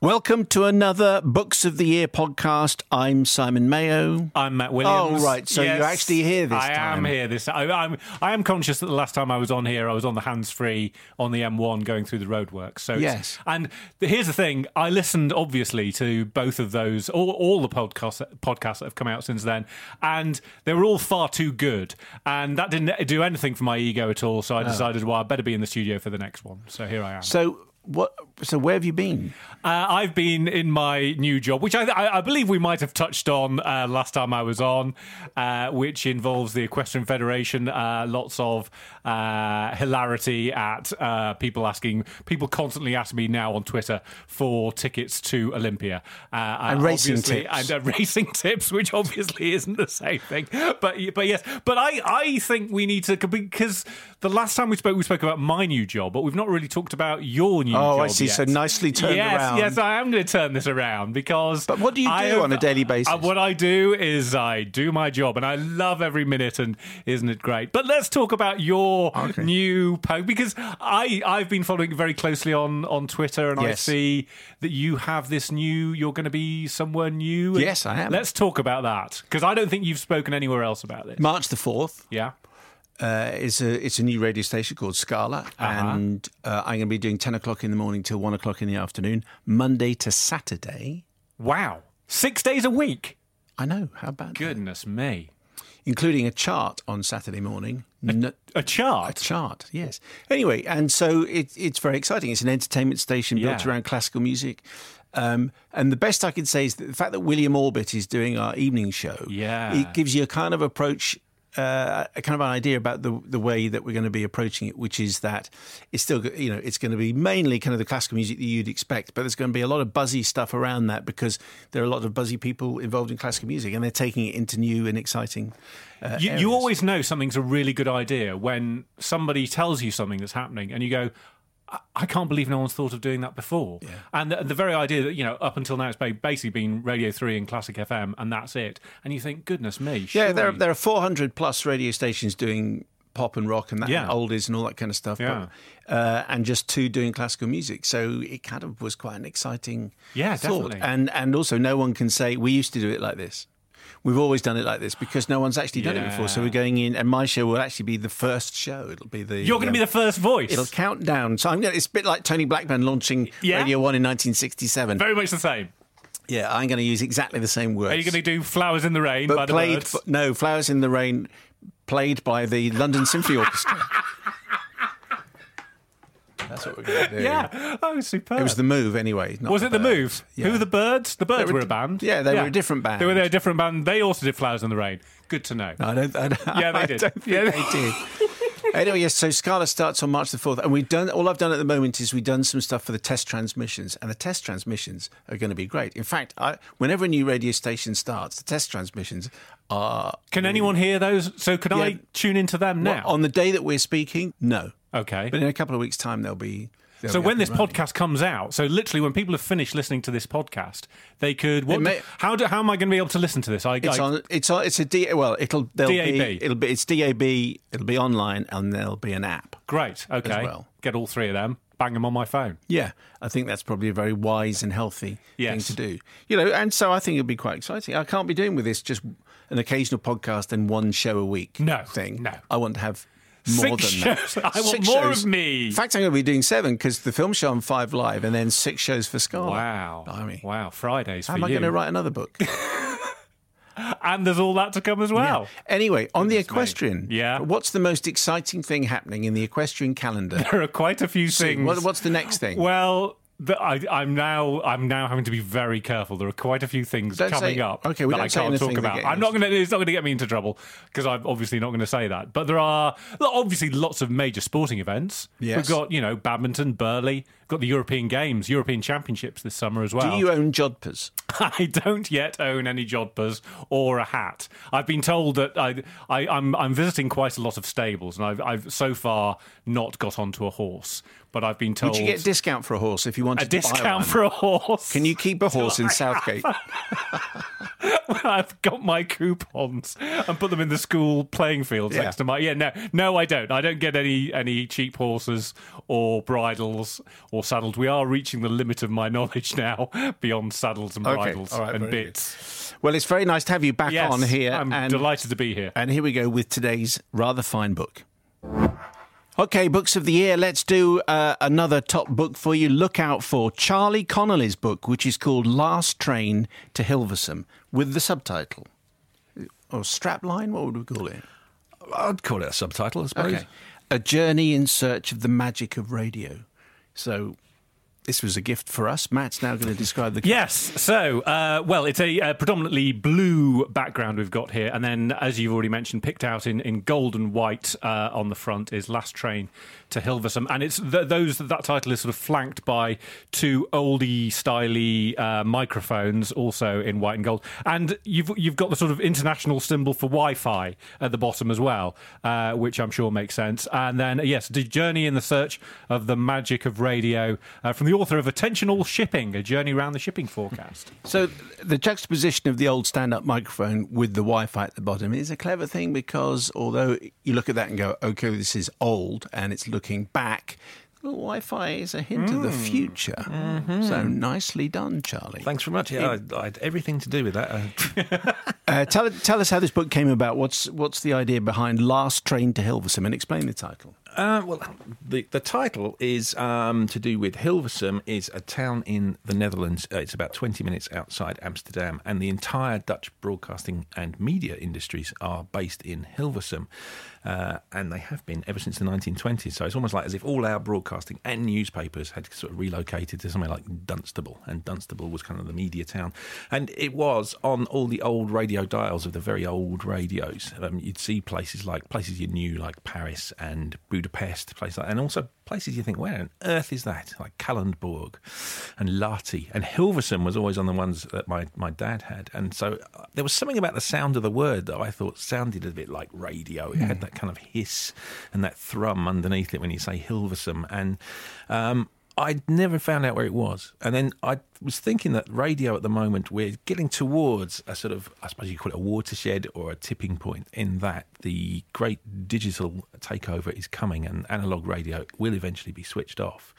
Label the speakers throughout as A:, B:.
A: Welcome to another Books of the Year podcast. I'm Simon Mayo.
B: I'm Matt Williams.
A: Oh, right. So you're actually here this
B: I
A: time.
B: I am here this. I, I'm. I am conscious that the last time I was on here, I was on the hands free on the M1 going through the roadworks. So
A: Yes.
B: And here's the thing: I listened obviously to both of those, all, all the podcasts podcasts that have come out since then, and they were all far too good, and that didn't do anything for my ego at all. So I decided, well, I better be in the studio for the next one. So here I am.
A: So what? So where have you been?
B: Uh, I've been in my new job, which I, I, believe we might have touched on uh, last time I was on, uh, which involves the Equestrian Federation. Uh, lots of uh, hilarity at uh, people asking, people constantly ask me now on Twitter for tickets to Olympia. Uh,
A: And racing tips.
B: And uh, racing tips, which obviously isn't the same thing. But but yes, but I, I think we need to, because the last time we spoke, we spoke about my new job, but we've not really talked about your new
A: Oh, I see.
B: yet.
A: So nicely turned
B: yes,
A: around.
B: Yes, I am going to turn this around because.
A: But what do you
B: I
A: do
B: have-
A: on a daily basis?
B: uh, what I do is I do my job, and I love every minute. And isn't it great? But let's talk about your
A: Okay.
B: new post because I I've been following very closely on on Twitter, and I see that you have this new. You're going to be somewhere new.
A: Yes, I am.
B: Let's talk about that because I don't think you've spoken anywhere else about this.
A: March the fourth.
B: Yeah.
A: Uh, it's a it's a new radio station called Scala,
B: Uh-huh.
A: and uh, I'm going to be doing ten o'clock in the morning till one o'clock in the afternoon, Monday to Saturday.
B: Wow. Six days a week.
A: I know how bad,
B: Goodness me.
A: including a chart on Saturday morning. N-
B: A chart.
A: A chart, yes. Anyway, and so it, it's very exciting. It's an entertainment station built around classical music. Um, and the best I can say is that the fact that William Orbit is doing our evening show,
B: Yeah.
A: it gives you a kind of approach, uh, a kind of an idea about the the way that we're going to be approaching it, which is that it's still, you know, it's going to be mainly kind of the classical music that you'd expect, but there's going to be a lot of buzzy stuff around that because there are a lot of buzzy people involved in classical music, and they're taking it into new and exciting. Uh,
B: You, you always know something's a really good idea when somebody tells you something that's happening and you go, I- can't believe no one's thought of doing that before. And the, the very idea that, you know, up until now it's basically been Radio 3 and Classic FM and that's it. And you think, goodness me.
A: Yeah, there are, there are 400 plus radio stations doing pop and rock and that
B: Yeah.
A: and oldies and all that kind of stuff.
B: Yeah.
A: But, uh, and just two doing classical music. So it kind of was quite an exciting
B: Yeah,
A: thought.
B: definitely.
A: And and also no one can say we used to do it like this. We've always done it like this because no one's actually done it before. So we're going in, and my show will actually be the first show. It'll be the
B: You're going to be
A: um,
B: the first voice.
A: It'll count down. So I'm gonna, it's a bit like Tony Blackburn launching
B: Yeah.
A: Radio One in 1967.
B: Very much the same.
A: yeah, I'm going to use exactly the same words.
B: Are you going to do Flowers in the Rain by
A: but
B: the
A: played
B: Birds?
A: no flowers in the rain played by the london symphony orchestra that's what we're going to do
B: yeah. Oh, superb.
A: it was the move anyway
B: Was it the
A: Birds.
B: move?
A: Yeah.
B: Who were the birds? The birds
A: were
B: were, a band.
A: yeah, they were a different band.
B: They were a different band. They also did Flowers in the Rain. Good to know.
A: I don't, I don't,
B: Yeah, they
A: I
B: did.
A: don't think
B: Yeah.
A: they did. Anyway, yes. So Scala starts on March the fourth, and we've done. All I've done at the moment is we've done some stuff for the test transmissions, and the test transmissions are going to be great. In fact, I, whenever a new radio station starts, the test transmissions are.
B: Can anyone hear those? So
A: Yeah.
B: I tune into them now?
A: on the day that we're speaking? No,
B: okay.
A: but in a couple of weeks' time they'll be. they'll
B: so
A: be
B: when this
A: running.
B: podcast comes out, so literally when people have finished listening to this podcast, they could. What?
A: may-
B: how do? How am I going to be able to listen to this? I,
A: It's
B: I-
A: on. It's on. It's a D. Well, it'll. There'll
B: DAB.
A: Be, it'll be. It's DAB. It'll be online, and there'll be an app.
B: great. Okay.
A: well.
B: Get all three of them. Bang them on my phone.
A: Yeah, I think that's probably a very wise and healthy
B: Yes.
A: thing to do. You know, and so I think it'll be quite exciting. I can't be doing with this just an occasional podcast and one show a week.
B: No,
A: thing.
B: no.
A: I want to have more
B: Six
A: than
B: shows.
A: that.
B: I want
A: Six
B: more
A: shows.
B: of me.
A: In fact, I'm going to be doing seven because the film show on Five Live, and then six shows for Scala.
B: Wow.
A: Blimey.
B: Wow. Fridays
A: How
B: for
A: am I
B: you.
A: going to write another book?
B: And there's all that to come as well.
A: Anyway, on the
B: Goodness me.
A: equestrian,
B: Yeah.
A: What's the most exciting thing happening in the equestrian calendar?
B: There are quite a few things.
A: What, what's the next thing?
B: Well, the, I, I'm now I'm now having to be very careful. There are quite a few things
A: Don't
B: coming
A: say-
B: up
A: okay, we
B: that I can't talk about. I'm not going to. It's not going to get me into trouble because I'm obviously not going to say that. But there are obviously lots of major sporting events.
A: Yes.
B: We've got you know badminton, Burghley. Got the European Games, European Championships this summer as well.
A: Do you own jodhpurs?
B: I don't yet own any jodhpurs or a hat. I've been told that I, I, I'm, I'm visiting quite a lot of stables, and I've, I've so far not got onto a horse. But I've been told
A: Would you get a discount for a horse if you wanted
B: a
A: to buy
B: discount for a horse.
A: Can you keep a horse in Southgate?
B: I've got my coupons and put them in the school playing fields
A: Yeah.
B: next to my. Yeah, no, no, I don't. I don't get any any cheap horses or bridles or saddles. We are reaching the limit of my knowledge now beyond saddles and
A: Okay,
B: bridles and
A: very good.
B: bits.
A: Well, it's very nice to have you back
B: Yes,
A: on here.
B: I'm
A: and,
B: delighted to be here.
A: and here we go with today's rather fine book. Okay, books of the year. Let's do uh, another top book for you. Look out for Charlie Connelly's book, which is called Last Train to Hilversum, with the subtitle. Or strapline? What would we call it?
C: I'd call it a subtitle, I suppose.
A: Okay. A Journey in Search of the Magic of Radio. So this was a gift for us. Matt's now going to describe the.
B: Yes. So, uh, well, it's a uh, predominantly blue background we've got here, and then, as you've already mentioned, picked out in, in gold and white uh, on the front is "Last Train to Hilversum," and it's th- those that title is sort of flanked by two oldie, styly uh, microphones, also in white and gold, and you've you've got the sort of international symbol for Wi-Fi at the bottom as well, uh, which I'm sure makes sense. And then, yes, the journey in the search of the magic of radio uh, from the author of Attention All Shipping: A Journey Around the Shipping Forecast.
A: So the juxtaposition of the old stand-up microphone with the Wi-Fi at the bottom is a clever thing because although you look at that and go, "Okay, this is old," and it's looking back. The Wi-Fi is a hint of the future. So nicely done, Charlie.
C: Thanks very much. Yeah, I, I had everything to do with that. Uh,
A: tell, tell us how this book came about. What's what's the idea behind Last Train to Hilversum, and explain the title.
C: Uh, well, the the title is um, to do with Hilversum. is a town in the Netherlands. Uh, it's about twenty minutes outside Amsterdam, and the entire Dutch broadcasting and media industries are based in Hilversum, uh, and they have been ever since the nineteen twenties. So it's almost like as if all our broadcasting and newspapers had sort of relocated to somewhere like Dunstable, and Dunstable was kind of the media town, and it was on all the old radio dials of the very old radios. Um, you'd see places like places you knew, like Paris and places like, and also places you think, where on earth is that? Like Kalundborg and Lahti. And Hilversum was always on the ones that my, my dad had, and so uh, there was something about the sound of the word that I thought sounded a bit like radio. It had that kind of hiss and that thrum underneath it when you say Hilversum, and um, I'd never found out where it was. And then I was thinking that radio at the moment, we're getting towards a sort of, I suppose you call it a watershed or a tipping point, in that the great digital takeover is coming and analog radio will eventually be switched off.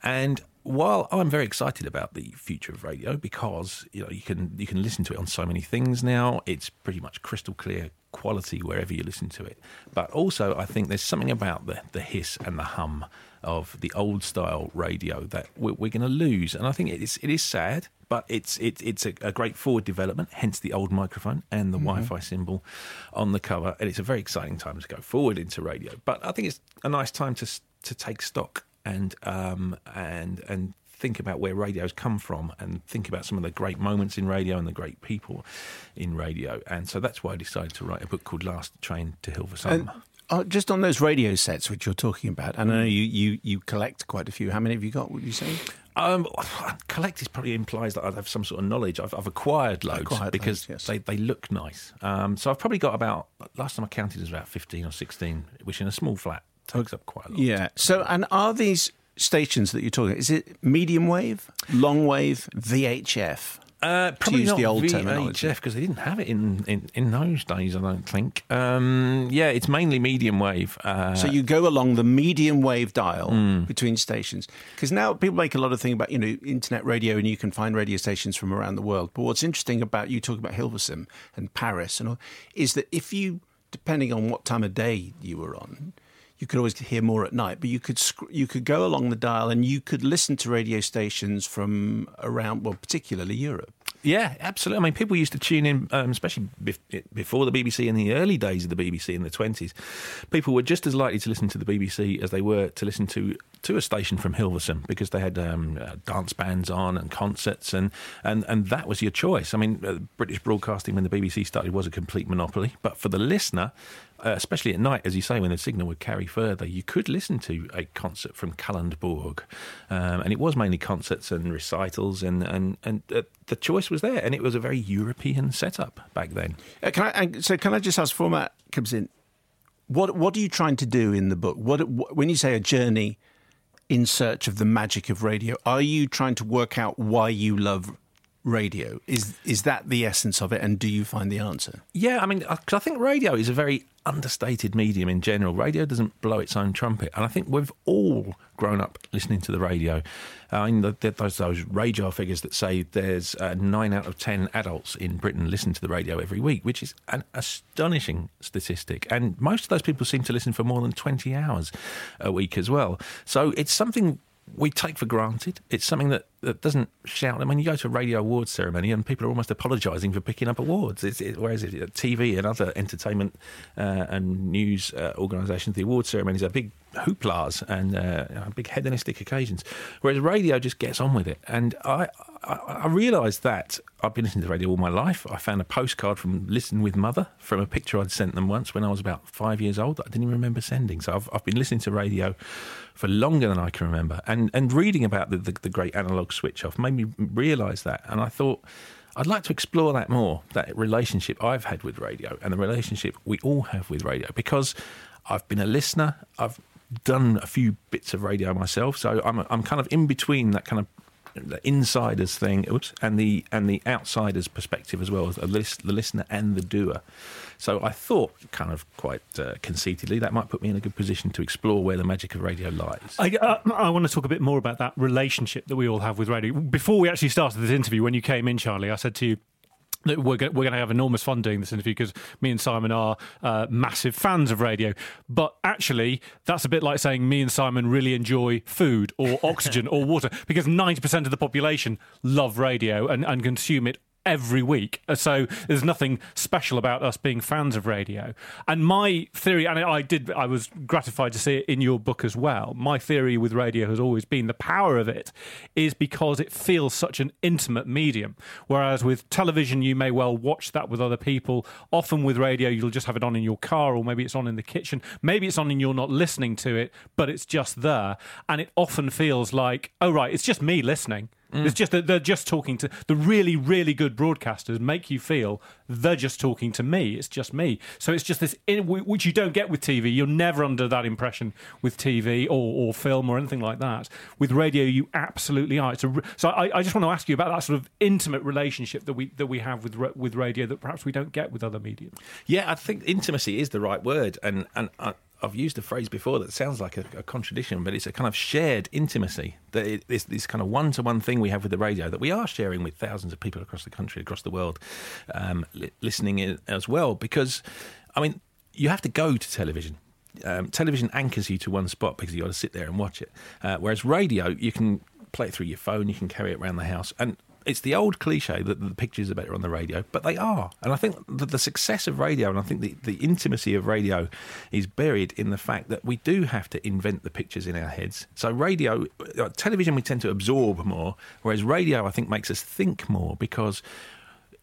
C: And while I'm very excited about the future of radio because you know you can you can listen to it on so many things now, it's pretty much crystal clear quality wherever you listen to it. But also, I think there's something about the the hiss and the hum of the old style radio that we're, we're going to lose, and I think it is it is sad. But it's it's it's a, a great forward development, hence the old microphone and the Wi-Fi symbol on the cover, and it's a very exciting time to go forward into radio. But I think it's a nice time to to take stock and um, and and think about where radio's come from and think about some of the great moments in radio and the great people in radio. And so that's why I decided to write a book called Last Train to Hilversum.
A: And uh, just on those radio sets which you're talking about, and I know you, you, you collect quite a few. How many have you got? Would you say?
C: Um, collect is probably implies that I have some sort of knowledge. I've, I've acquired loads
A: Acquired
C: because
A: loads, yes.
C: they, they look nice. Um, so I've probably got about last time I counted was about fifteen or sixteen, which in a small flat takes up quite a lot.
A: Yeah. So, and are these stations that you're talking? Is it medium wave, long wave, VHF?
C: Uh, probably
A: use
C: not
A: the old terminology.
C: VHF because they didn't have it in, in, in those days. I don't think. Um, yeah, it's mainly medium wave. Uh,
A: So you go along the medium wave dial between stations because now people make a lot of thing about you know internet radio and you can find radio stations from around the world. But what's interesting about you talking about Hilversum and Paris and all is that if you depending on what time of day you were on. You could always hear more at night, but you could sc- you could go along the dial and you could listen to radio stations from around, well, particularly Europe.
C: Yeah, absolutely. I mean, people used to tune in, um, especially bef- before the BBC in the early days of the BBC in the twenties. People were just as likely to listen to the BBC as they were to listen to to a station from Hilversum because they had um, uh, dance bands on and concerts, and, and and that was your choice. I mean, uh, British broadcasting when the BBC started was a complete monopoly, but for the listener. Uh, especially at night, as you say, when the signal would carry further, you could listen to a concert from Kalundborg, um, and it was mainly concerts and recitals, and and and uh, the choice was there, and it was a very European setup back then.
A: Uh, can I? So can I just ask? Format comes in, what what are you trying to do in the book? What, what when you say a journey in search of the magic of radio? Are you trying to work out why you love radio? Is is that the essence of it? And do you find the answer?
C: Yeah, I mean, I, 'cause I think radio is a very understated medium in general. Radio doesn't blow its own trumpet, and I think we've all grown up listening to the radio. Uh, I mean, those RAJAR figures that say there's uh, nine out of ten adults in Britain listen to the radio every week, which is an astonishing statistic. And most of those people seem to listen for more than twenty hours a week as well. So it's something we take for granted. It's something that, that doesn't shout. I mean, you go to a radio awards ceremony and people are almost apologising for picking up awards. It's, it, whereas it, TV and other entertainment uh, and news uh, organisations, the awards ceremonies are big hooplas and uh, big hedonistic occasions. Whereas radio just gets on with it. And I, I, I realised that I've been listening to radio all my life. I found a postcard from Listen with Mother from a picture I'd sent them once when I was about five years old that I didn't even remember sending. So I've, I've been listening to radio for longer than I can remember. And, and reading about the, the, the great switch off made me realise that. And I thought, I'd like to explore that more, that relationship I've had with radio and the relationship we all have with radio, because I've been a listener. I've done a few bits of radio myself, so I'm I'm kind of in between that kind of the insiders thing oops, and the and the outsiders perspective as well as the, list, the listener and the doer. So I thought, kind of quite uh, conceitedly, that might put me in a good position to explore where the magic of radio lies.
B: I, uh, I want to talk a bit more about that relationship that we all have with radio. Before we actually started this interview, when you came in, Charlie, I said to you, that we're going, we're going to have enormous fun doing this interview because me and Simon are uh, massive fans of radio. But actually, that's a bit like saying me and Simon really enjoy food or oxygen or water because 90% of the population love radio and, and consume it every week. Uh, So there's nothing special about us being fans of radio. And my theory, and I did, I was gratified to see it in your book as well. My theory with radio has always been the power of it is because it feels such an intimate medium. Whereas with television, you may well watch that with other people. Often with radio, you'll just have it on in your car, or maybe it's on in the kitchen. Maybe it's on and you're not listening to it, but it's just there. And it often feels like, oh, right, it's just me listening. Mm. It's just that they're just talking to the really, really good broadcasters make you feel they're just talking to me. It's just me. So it's just this, which you don't get with TV. You're never under that impression with TV or, or film or anything like that. With radio, you absolutely are. It's a, so I, I just want to ask you about that sort of intimate relationship that we that we have with with radio that perhaps we don't get with other mediums.
C: Yeah, I think intimacy is the right word, and and I, I've used a phrase before that sounds like a, a contradiction, but it's a kind of shared intimacy. That it, this this kind of one to one thing we have with the radio that we are sharing with thousands of people across the country, across the world, um, li- listening in as well. Because, I mean, you have to go to television. Um, television anchors you to one spot because you got to sit there and watch it. Uh, whereas radio, you can play it through your phone, you can carry it around the house, and it's the old cliche that the pictures are better on the radio, but they are. And I think that the success of radio and I think the, the intimacy of radio is buried in the fact that we do have to invent the pictures in our heads. So, radio, uh, television, we tend to absorb more, whereas radio, I think, makes us think more because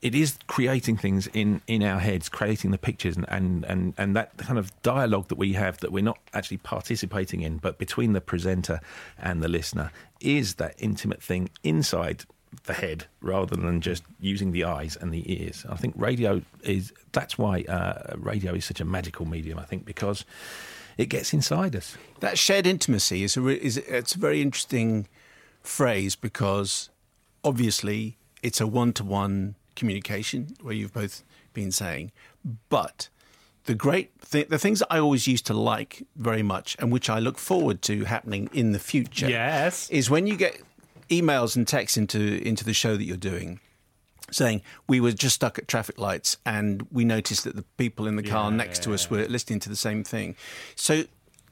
C: it is creating things in, in our heads, creating the pictures and, and, and, and that kind of dialogue that we have that we're not actually participating in, but between the presenter and the listener is that intimate thing inside the head rather than just using the eyes and the ears. I think radio is that's why uh, radio is such a magical medium. I think because it gets inside us.
A: That shared intimacy is a re- is it's a very interesting phrase because obviously it's a one to one communication where you've both been saying, but the great th- the things that I always used to like very much and which I look forward to happening in the future
B: Yes.
A: is when you get emails and texts into into the show that you're doing saying we were just stuck at traffic lights and we noticed that the people in the car
B: Yeah,
A: next to
B: yeah,
A: us were listening to the same thing. So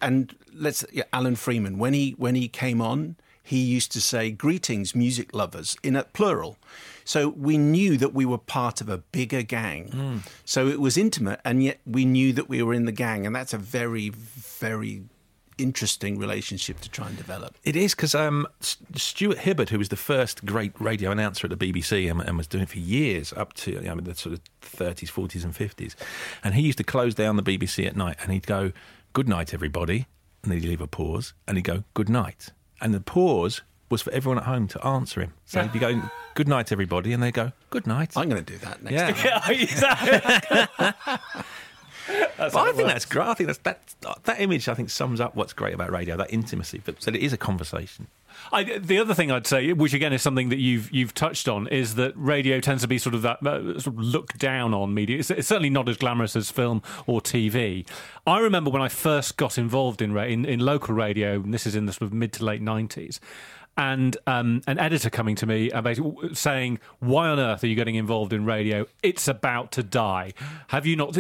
A: and let's yeah, Alan Freeman when he when he came on he used to say greetings music lovers in a plural. So we knew that we were part of a bigger gang. Hmm. So it was intimate and yet we knew that we were in the gang and that's a very very interesting relationship to try and develop
C: It is because um, Stuart Hibberd, who was the first great radio announcer at the BBC and, and was doing it for years, up to I mean, the sort of 30s, 40s, and 50s, and he used to close down the BBC at night and he'd go, "Good night, everybody," and then he'd leave a pause and he'd go, "Good night," and the pause was for everyone at home to answer him. So he'd be going, "Good night, everybody," and they'd go, "Good night."
A: I'm going to do that next
C: yeah.
A: time
B: Yeah, exactly.
C: but I think that's great. I think that's that that image. I think sums up what's great about radio. That intimacy, but that it is a conversation.
B: I, the other thing I'd say, which again is something that you've you've touched on, is that radio tends to be sort of that uh, sort of look down on media. It's, it's, certainly not as glamorous as film or TV. I remember when I first got involved in in, in local radio, and this is in the sort of mid to late nineties and um, an editor coming to me and basically saying, "Why on earth are you getting involved in radio? It's about to die. Have you not?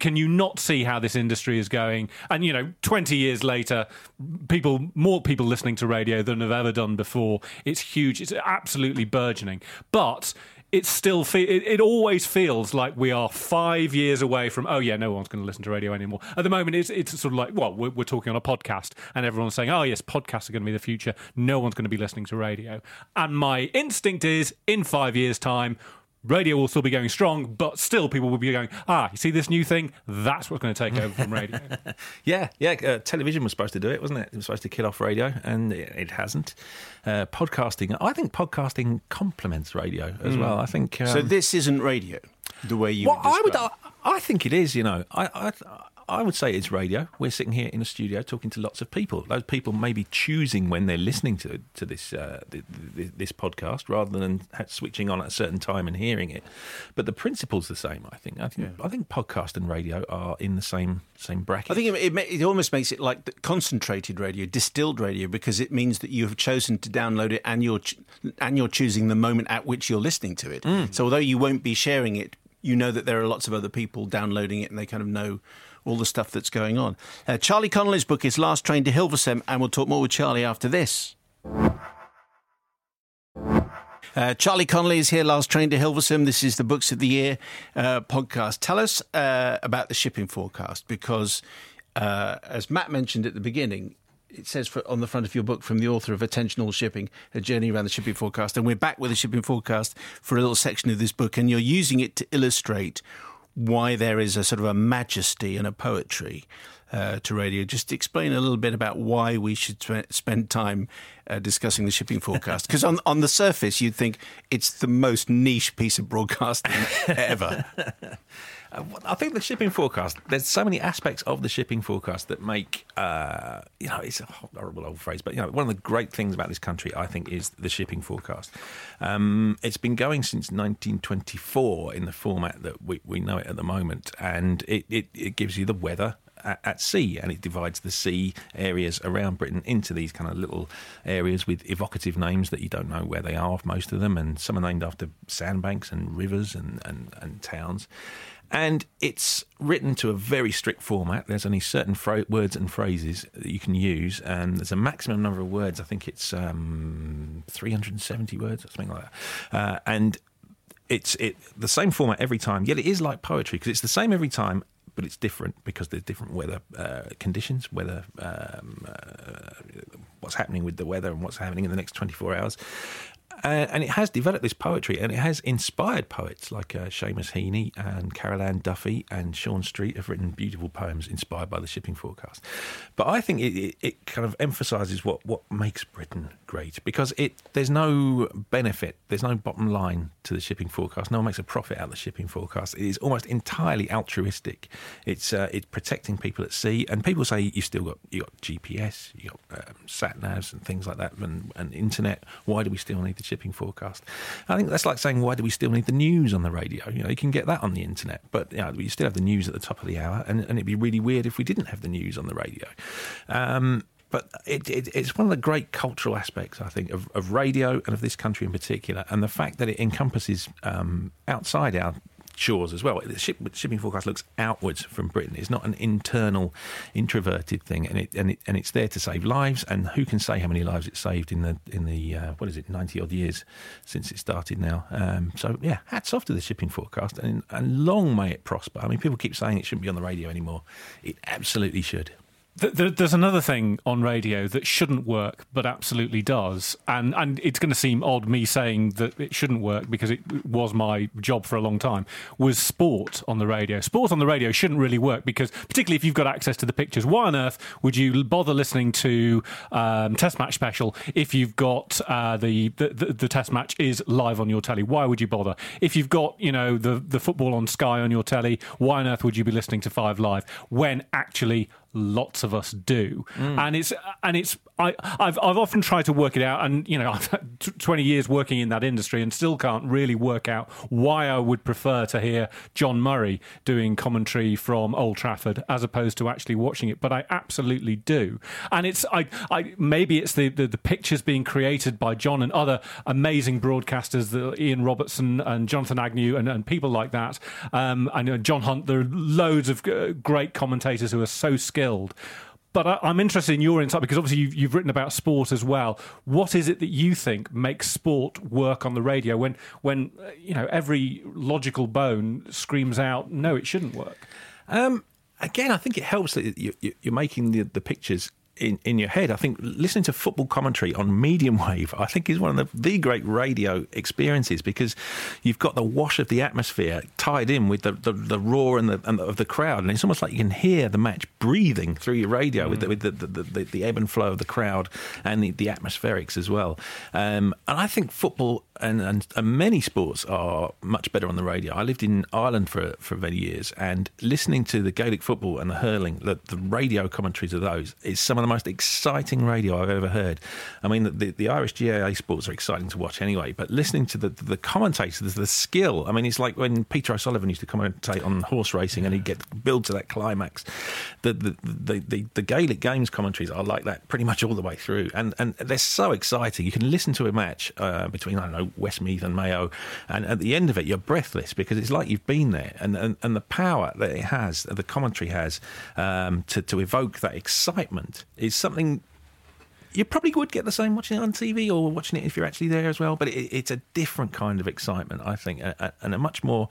B: Can you not see how this industry is going?" And you know, twenty years later, people, more people listening to radio than have ever done before. It's huge. It's absolutely burgeoning. But it still fe- it, it, always feels like we are five years away from oh yeah no one's going to listen to radio anymore. At the moment it's it's sort of like well we're, we're, talking on a podcast and everyone's saying oh yes podcasts are going to be the future. No one's going to be listening to radio. And my instinct is in five years time radio will still be going strong, but still people will be going, ah, you see this new thing? That's what's going to take over from radio.
C: yeah, yeah. Uh, television was supposed to do it, wasn't it? It was supposed to kill off radio, and it, it hasn't. Uh, podcasting, I think podcasting complements radio as mm. well. I think.
A: Um, so this isn't radio, the way you. Well, would I would. I,
C: I think it is. You know, I, I I would say it's radio. We're sitting here in a studio talking to lots of people. Those people may be choosing when they're listening to to this uh, this podcast rather than switching on at a certain time and hearing it. But the principle's the same. I think. I think. Yeah. I think podcast and radio are in the same same bracket.
A: I think it, it, it almost makes it like concentrated radio, distilled radio, because it means that you have chosen to download it and you're and you're choosing the moment at which you're listening to it. Mm. So although you won't be sharing it, you know that there are lots of other people downloading it, and they kind of know all the stuff that's going on. Uh, Charlie Connelly's book is Last Train to Hilversum, and we'll talk more with Charlie after this. Uh, Charlie Connolly is here, Last Train to Hilversum. This is the Books of the Year uh, podcast. Tell us uh, about the shipping forecast because, uh, as Matt mentioned at the beginning, it says for, on the front of your book from the author of Attention All Shipping, A Journey Around the Shipping Forecast. And we're back with the shipping forecast for a little section of this book, and you're using it to illustrate why there is a sort of a majesty and a poetry uh, to radio. Just explain a little bit about why we should spend time uh, discussing the shipping forecast. Because on on the surface, you'd think it's the most niche piece of broadcasting ever.
C: I think the shipping forecast. There's so many aspects of the shipping forecast that make uh, you know it's a horrible old phrase, but you know one of the great things about this country, I think, is the shipping forecast. Um, it's been going since 1924 in the format that we, we know it at the moment, and it, it, it gives you the weather at, at, sea, and it divides the sea areas around Britain into these kind of little areas with evocative names that you don't know where they are, most of them, and some are named after sandbanks and rivers and, and, and towns. And it's written to a very strict format. There's only certain words and phrases that you can use, and there's a maximum number of words. I think it's um, 370 words or something like that. Uh, and it's it the same format every time. Yet it is like poetry because it's the same every time, but it's different because there's different weather uh, conditions, weather, um, uh, what's happening with the weather and what's happening in the next 24 hours. Uh, and it has developed this poetry and it has inspired poets like uh, Seamus Heaney and Carol Ann Duffy and Sean Street have written beautiful poems inspired by the shipping forecast. But I think it, it, it kind of emphasises what, what makes Britain great because it there's no benefit, there's no bottom line to the shipping forecast. No one makes a profit out of the shipping forecast. It is almost entirely altruistic. It's uh, it's protecting people at sea, and people say you still got you got GPS, you got um, sat navs and things like that, and, and internet. Why do we still need the shipping forecast? I think that's like saying why do we still need the news on the radio? You know, you can get that on the internet, but you, know, still have the news at the top of the hour, and, and it'd be really weird if we didn't have the news on the radio. Um, but it, it, it's one of the great cultural aspects, I think, of, of, radio and of this country in particular, and the fact that it encompasses um, outside our shores as well. The ship, shipping forecast looks outwards from Britain. It's not an internal, introverted thing, and it and it and it's there to save lives. And who can say how many lives it's saved in the in the uh, what is it, ninety odd years since it started now? Um, so yeah, hats off to the shipping forecast, and and long may it prosper. I mean, people keep saying it shouldn't be on the radio anymore. It absolutely should.
B: There's another thing on radio that shouldn't work, but absolutely does, and and it's going to seem odd me saying that it shouldn't work because it was my job for a long time. Was sport on the radio? Sport on the radio shouldn't really work because, particularly if you've got access to the pictures, why on earth would you bother listening to um, Test Match Special if you've got uh, the, the, the the Test match is live on your telly? Why would you bother? If you've got you know the the football on Sky on your telly, why on earth would you be listening to Five Live when actually lots of us do mm. and it's and it's I, have I've often tried to work it out and you know I've had 20 years working in that industry and still can't really work out why I would prefer to hear John Murray doing commentary from Old Trafford as opposed to actually watching it but I absolutely do and it's I, I maybe it's the, the, the pictures being created by John and other amazing broadcasters the Ian Robertson and Jonathan Agnew and, and people like that um, and John Hunt there are loads of uh, great commentators who are so skilled. But I, am interested in your insight because obviously you've, you've, written about sport as well. What is it that you think makes sport work on the radio when, when uh, you know every logical bone screams out, no, it shouldn't work? Um,
C: again, I think it helps that you, are making the, the pictures in, in your head. I think listening to football commentary on medium wave, I think, is one of the, the great radio experiences because you've got the wash of the atmosphere tied in with the, the, the roar and the, and the, of the crowd, and it's almost like you can hear the match breathing through your radio mm. with, the, with the, the, the, the, ebb and flow of the crowd and the, the atmospherics as well. Um, and I think football and, and, and, many sports are much better on the radio. I lived in Ireland for for many years, and listening to the Gaelic football and the hurling, the, the radio commentaries of those is some of the most exciting radio I've ever heard. I mean, the, the Irish GAA sports are exciting to watch anyway, but listening to the the commentators, the skill. I mean, it's like when Peter O'Sullevan used to commentate on horse racing, and he'd get build to that climax. The the, the the the Gaelic games commentaries are like that pretty much all the way through, and and they're so exciting. You can listen to a match uh, between I don't know Westmeath and Mayo, and at the end of it, you're breathless because it's like you've been there, and and, and the power that it has, the commentary has, um, to to evoke that excitement is something you probably would get the same watching it on TV or watching it if you're actually there as well. But it, it's a different kind of excitement, I think, and a much more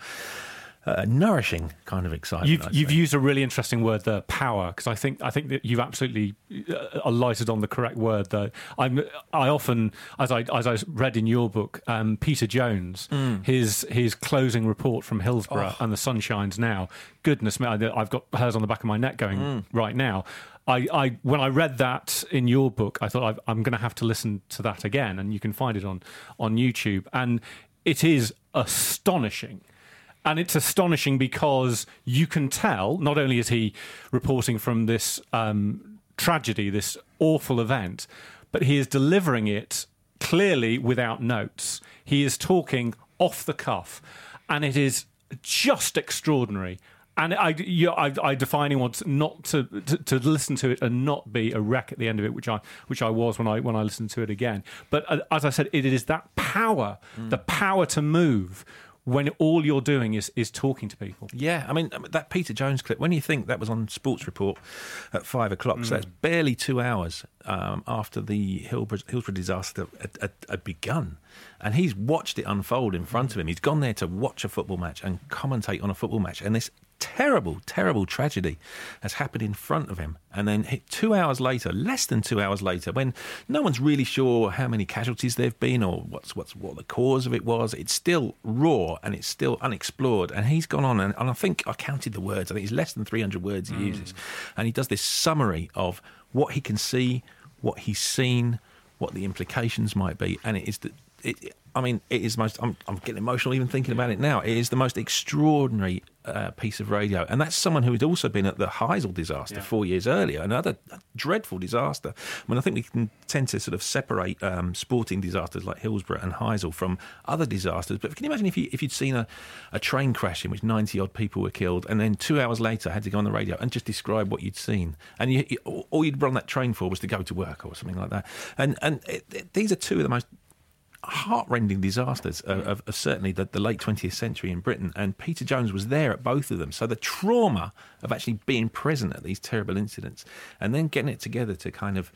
C: uh, nourishing kind of excitement.
B: You've, you've used a really interesting word there, power, because I think I think that you've absolutely uh, alighted on the correct word. Though I'm, I often, as I as I read in your book, um, Peter Jones, mm. his his closing report from Hillsborough oh. and the sun shines now. Goodness me, I've got hairs on the back of my neck going mm. right now. I, I, when I read that in your book, I thought I'm going to have to listen to that again, and you can find it on on YouTube, and it is astonishing and it's astonishing because you can tell not only is he reporting from this um, tragedy, this awful event, but he is delivering it clearly without notes. He is talking off the cuff, and it is just extraordinary. And I, you, I, I define want not to, to, to listen to it and not be a wreck at the end of it, which I which I was when I when I listened to it again. But uh, as I said, it is that power, mm. the power to move, when all you're doing is is talking to people.
C: Yeah, I mean that Peter Jones clip. When you think that was on Sports Report at five o'clock, mm. so that's barely two hours um, after the Hillsborough, Hillsborough disaster had, had, had, begun, and he's watched it unfold in front of him. He's gone there to watch a football match and commentate on a football match, and this terrible, terrible tragedy has happened in front of him. And then two hours later, less than two hours later, when no one's really sure how many casualties there've been or what's what's what the cause of it was, it's still raw and it's still unexplored. And he's gone on and, and I think I counted the words. I think it's less than 300 words he mm. uses, and he does this summary of what he can see, what he's seen, what the implications might be, and it is that. It, I mean, it is most. I'm, I'm, getting emotional even thinking about it now. It is the most extraordinary uh, piece of radio, and that's someone who had also been at the Heysel disaster yeah. four years earlier, another dreadful disaster. I mean, I think we can tend to sort of separate um, sporting disasters like Hillsborough and Heysel from other disasters. But can you imagine if you if you'd seen a, a train crash in which ninety odd people were killed, and then two hours later had to go on the radio and just describe what you'd seen, and you, you, all you'd run that train for was to go to work or something like that. And and it, it, these are two of the most heartrending disasters of, of, of certainly the, the, late 20th century in Britain. And Peter Jones was there at both of them. So the trauma of actually being present at these terrible incidents and then getting it together to kind of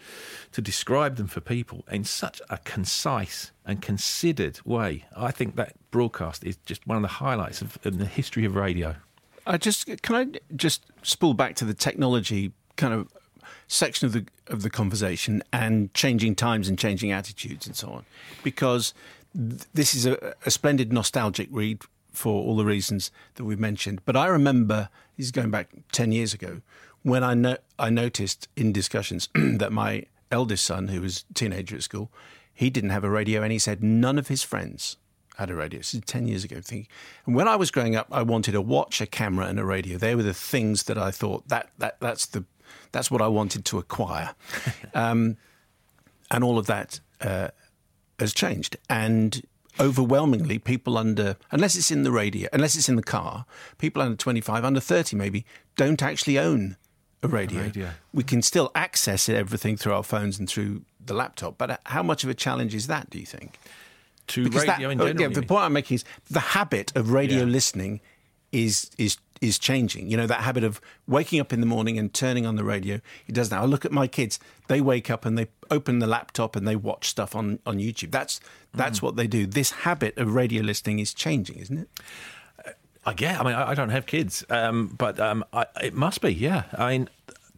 C: to describe them for people in such a concise and considered way, I think that broadcast is just one of the highlights of, of the history of radio.
A: I just can I just spool back to the technology kind of section of the of the conversation and changing times and changing attitudes and so on, because th- this is a, a splendid nostalgic read for all the reasons that we've mentioned. But I remember this is going back ten years ago when I no- I noticed in discussions that my eldest son, who was a teenager at school, he didn't have a radio, and he said none of his friends had a radio. This is 10 years ago. Thinking. And when I was growing up, I wanted a watch, a camera, and a radio. They were the things that I thought that, that that's, the, that's what I wanted to acquire. um, and all of that uh, has changed. And overwhelmingly, people under, unless it's in the radio, unless it's in the car, people under 25, under 30 maybe, don't actually own a radio.
C: A radio.
A: We can still access everything through our phones and through the laptop. But how much of a challenge is that, do you think?
C: To
A: Because
C: radio
A: that,
C: in
A: oh,
C: general.
A: yeah, the point I'm making is the habit of radio
C: Yeah.
A: listening is is is changing. You know that habit of waking up in the morning and turning on the radio. It does now. I look at my kids; they wake up and they open the laptop and they watch stuff on on YouTube. That's that's
C: Mm.
A: what they do. This habit of radio listening is changing, isn't it?
C: I get. I mean, I, I don't have kids, um, but um, I, it must be. Yeah. I mean,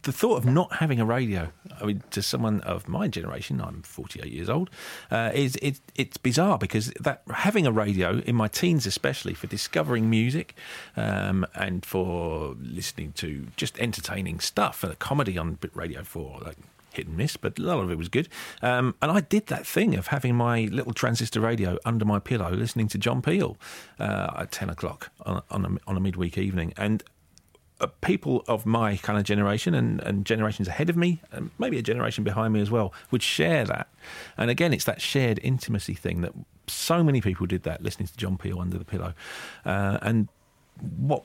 C: the thought of not having a radio. I mean, to someone of my generation, I'm 48 years old. Uh, is it, it's bizarre because that having a radio in my teens, especially for discovering music um, and for listening to just entertaining stuff, the comedy on Radio Four, like hit and miss, but a lot of it was good. Um, and I did that thing of having my little transistor radio under my pillow, listening to John Peel uh, at ten o'clock on, on, a, on a midweek evening, and. Uh, people of my kind of generation and, and generations ahead of me, and maybe a generation behind me as well, would share that. And again, it's that shared intimacy thing that so many people did that, listening to John Peel under the pillow. Uh, and what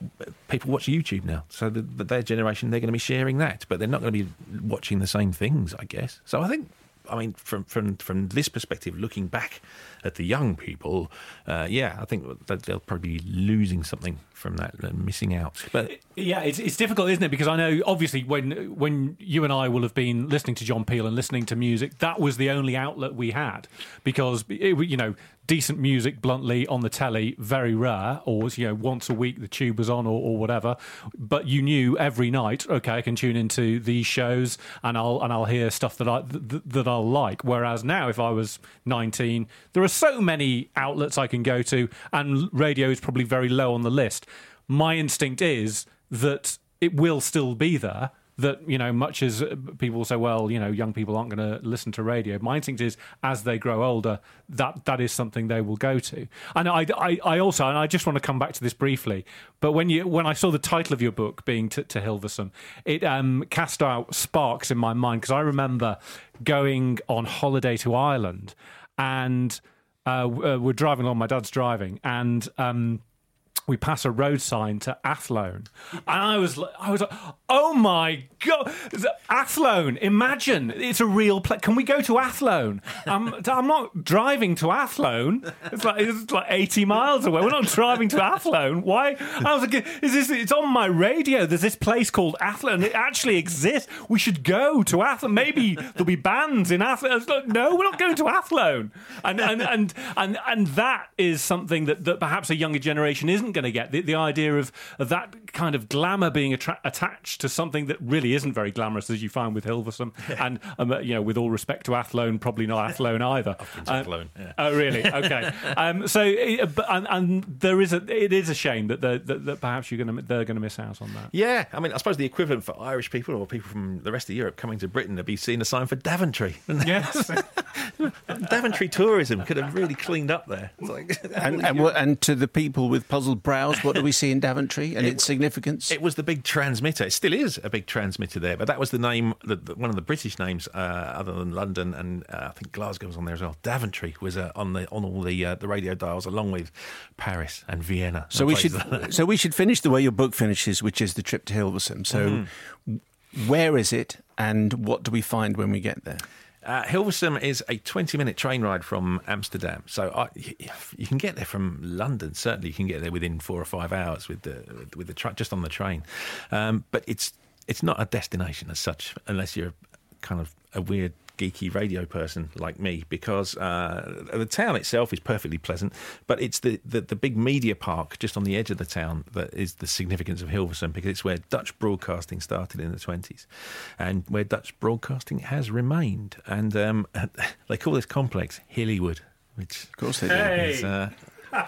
C: people watch YouTube now, so the, the, their generation they're going to be sharing that, but they're not going to be watching the same things, I guess. So I think, I mean, from from from this perspective, looking back at the young people, uh, yeah, I think that they'll probably be losing something from that, uh, missing out. But
B: Yeah, it's, it's difficult, isn't it? Because I know, obviously, when when you and I will have been listening to John Peel and listening to music, that was the only outlet we had. Because it, you know, decent music, bluntly, on the telly, very rare, or you know, once a week the tube was on, or, or whatever. But you knew every night, okay, I can tune into these shows, and I'll and I'll hear stuff that I th- that I'll like. Whereas now, if I was nineteen, there are so many outlets I can go to, and radio is probably very low on the list my instinct is that it will still be there. That you know, much as people say, well, you know, young people aren't going to listen to radio. My instinct is, as they grow older, that that is something they will go to. And I, I, I also, and I just want to come back to this briefly. But when you, when I saw the title of your book being to, to Hilversum, it um, cast out sparks in my mind because I remember going on holiday to Ireland, and uh, uh, we're driving along. My dad's driving, and. Um, we pass a road sign to Athlone, and I was, I was like, "Oh my god, Athlone! Imagine it's a real place. Can we go to Athlone? I'm, I'm not driving to Athlone. It's like it's like 80 miles away. We're not driving to Athlone. Why? I was like, is this? It's on my radio. There's this place called Athlone. It actually exists. We should go to Athlone. Maybe there'll be bands in Athlone. Like, no, we're not going to Athlone. And and and and and that is something that, that perhaps a younger generation isn't going to get. The, the idea of, of that kind of glamour being attra- attached to something that really isn't very glamorous, as you find with Hilversum, and um, you know, with all respect to Athlone, probably not Athlone either. Uh,
C: Athlone, yeah.
B: Oh, really? Okay. um, so, it- but- and, and there is a, it is a shame that, the, that, that perhaps you're going to they're going to miss out on that.
C: yeah, I mean, I suppose the equivalent for Irish people or people from the rest of Europe coming to Britain would be seeing a sign for Daventry.
B: Yes.
C: Daventry tourism could have really cleaned up there. It's like,
A: And and, and to the people with puzzled brows, what do we see in Daventry and its significance?
C: It was the big transmitter. It still is a big transmitter there, but that was the name, the, the, one of the British names, uh, other than London and uh, I think Glasgow was on there as well. Daventry was uh, on the on all the uh, the radio dials, along with Paris and Vienna.
A: So
C: and
A: we should
C: like
A: so we should finish the way your book finishes, which is the trip to Hilversum. So,
C: Mm-hmm.
A: where is it, and what do we find when we get there?
C: Uh, Hilversum is a 20 minute train ride from Amsterdam. So I, you can get there from London. Certainly, you can get there within four or five hours with the with the tra- just on the train. Um, but it's it's not a destination as such, unless you're kind of a weird geeky radio person like me because uh, the town itself is perfectly pleasant, but it's the, the, the big media park just on the edge of the town that is the significance of Hilversum because it's where Dutch broadcasting started in the 20s and where Dutch broadcasting has remained. And um, they call this complex Hillywood, which
A: Of course they do.
B: Hey.
C: is. Uh,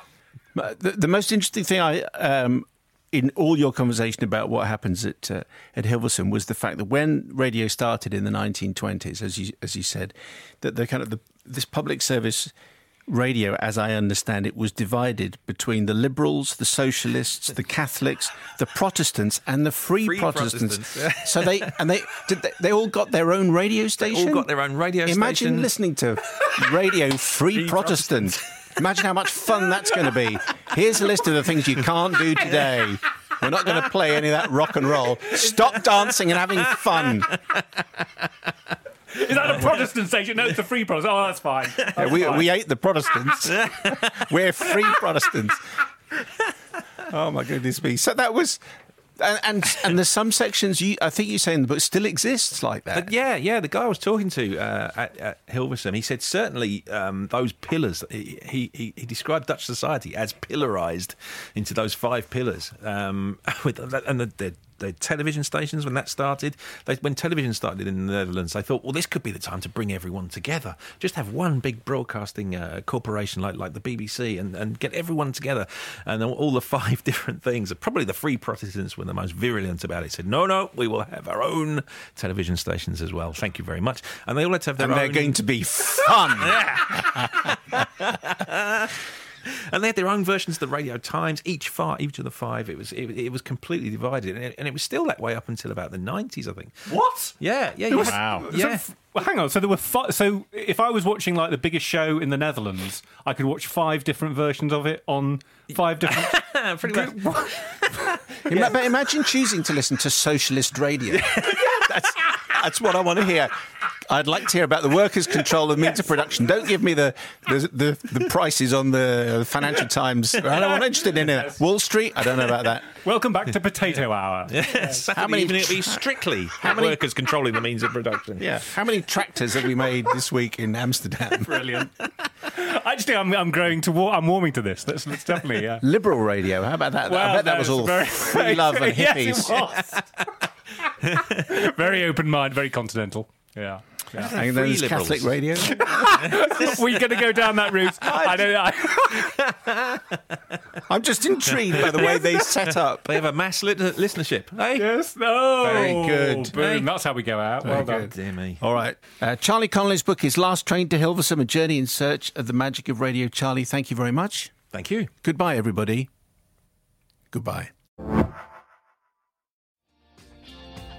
A: The, the most interesting thing I, um, in all your conversation about what happens at uh, at Hilversum, was the fact that when radio started in the 1920s, as you as you said, that the kind of the, this public service radio, as I understand it, was divided between the liberals, the socialists, the Catholics, the Protestants, and the free,
C: Free
A: Protestants.
C: Protestants.
A: so they and they did they, they all got their own radio station.
C: all got their own radio
A: Imagine
C: station.
A: listening to Radio Free,
C: Free
A: Protestant. Imagine how much fun that's going to be. Here's a list of the things you can't do today. We're not going to play any of that rock and roll. Stop dancing and having fun.
B: Is that a Protestant station? No, it's a free Protestant. Oh, that's fine. That's
A: Yeah, we,
B: fine.
A: we hate the Protestants. We're free Protestants. Oh my goodness me! So that was, and and, and there's some sections you I think you say in the book still exists like that.
C: But yeah, yeah. The guy I was talking to uh, at, at Hilversum, he said certainly um, those pillars. He, he he described Dutch society as pillarized into those five pillars. Um, with and the, the, television stations when that started, they, when television started in the Netherlands, they thought, well, this could be the time to bring everyone together. Just have one big broadcasting uh, corporation like like the BBC and, and get everyone together, and all- the five different things. Probably the Free Protestants were the most virulent about it. Said, no, no, we will have our own television stations as well. Thank you very much. And they all had to have their own.
A: and they're going to be fun.
C: and they had their own versions of the Radio Times. Each five, each of the five, it was it, it was completely divided, and it, and it was still that way up until about the nineties, I think.
B: What?
C: Yeah, yeah, you
B: was-
C: had-
B: So,
C: yeah.
B: f- well, hang on. So there were fi- so if I was watching like the biggest show in the Netherlands, I could watch five different versions of it on five different.
C: pretty much.
A: Ima- But imagine choosing to listen to socialist radio. that's, that's what I want to hear. I'd like to hear about the workers' control of means of production. Don't give me the the, the, the prices on the Financial Times. I'm not interested in it. Wall Street. I don't know about that.
B: Welcome back to Potato Hour.
C: Saturday
A: How many-
C: evening it'd be strictly
A: many-
C: workers controlling the means of production.
A: Yeah. How many tractors have we made this week in Amsterdam?
B: Brilliant. Actually, I'm, I'm growing to war- I'm warming to this. That's, that's definitely yeah.
A: Liberal radio. How about that? I
B: Well,
A: bet that was all
B: very-
A: free love and
B: Yes,
A: hippies.
B: it was. very open mind, very continental. Yeah. Yeah.
A: and then
C: Free
A: there's. Catholic radio.
B: We're going to go down that route. I don't. I,
A: I'm just intrigued by the way they set up.
C: They have a mass lit- listenership. Hey,
B: yes. No.
A: Very good.
B: Boom.
C: Hey.
B: That's how we go out. well done.
C: dear me.
A: All right. Uh, Charlie Connelly's book is Last Train to Hilversum, A Journey in Search of the Magic of Radio. Charlie, thank you very much.
C: Thank you.
A: Goodbye, everybody. Goodbye.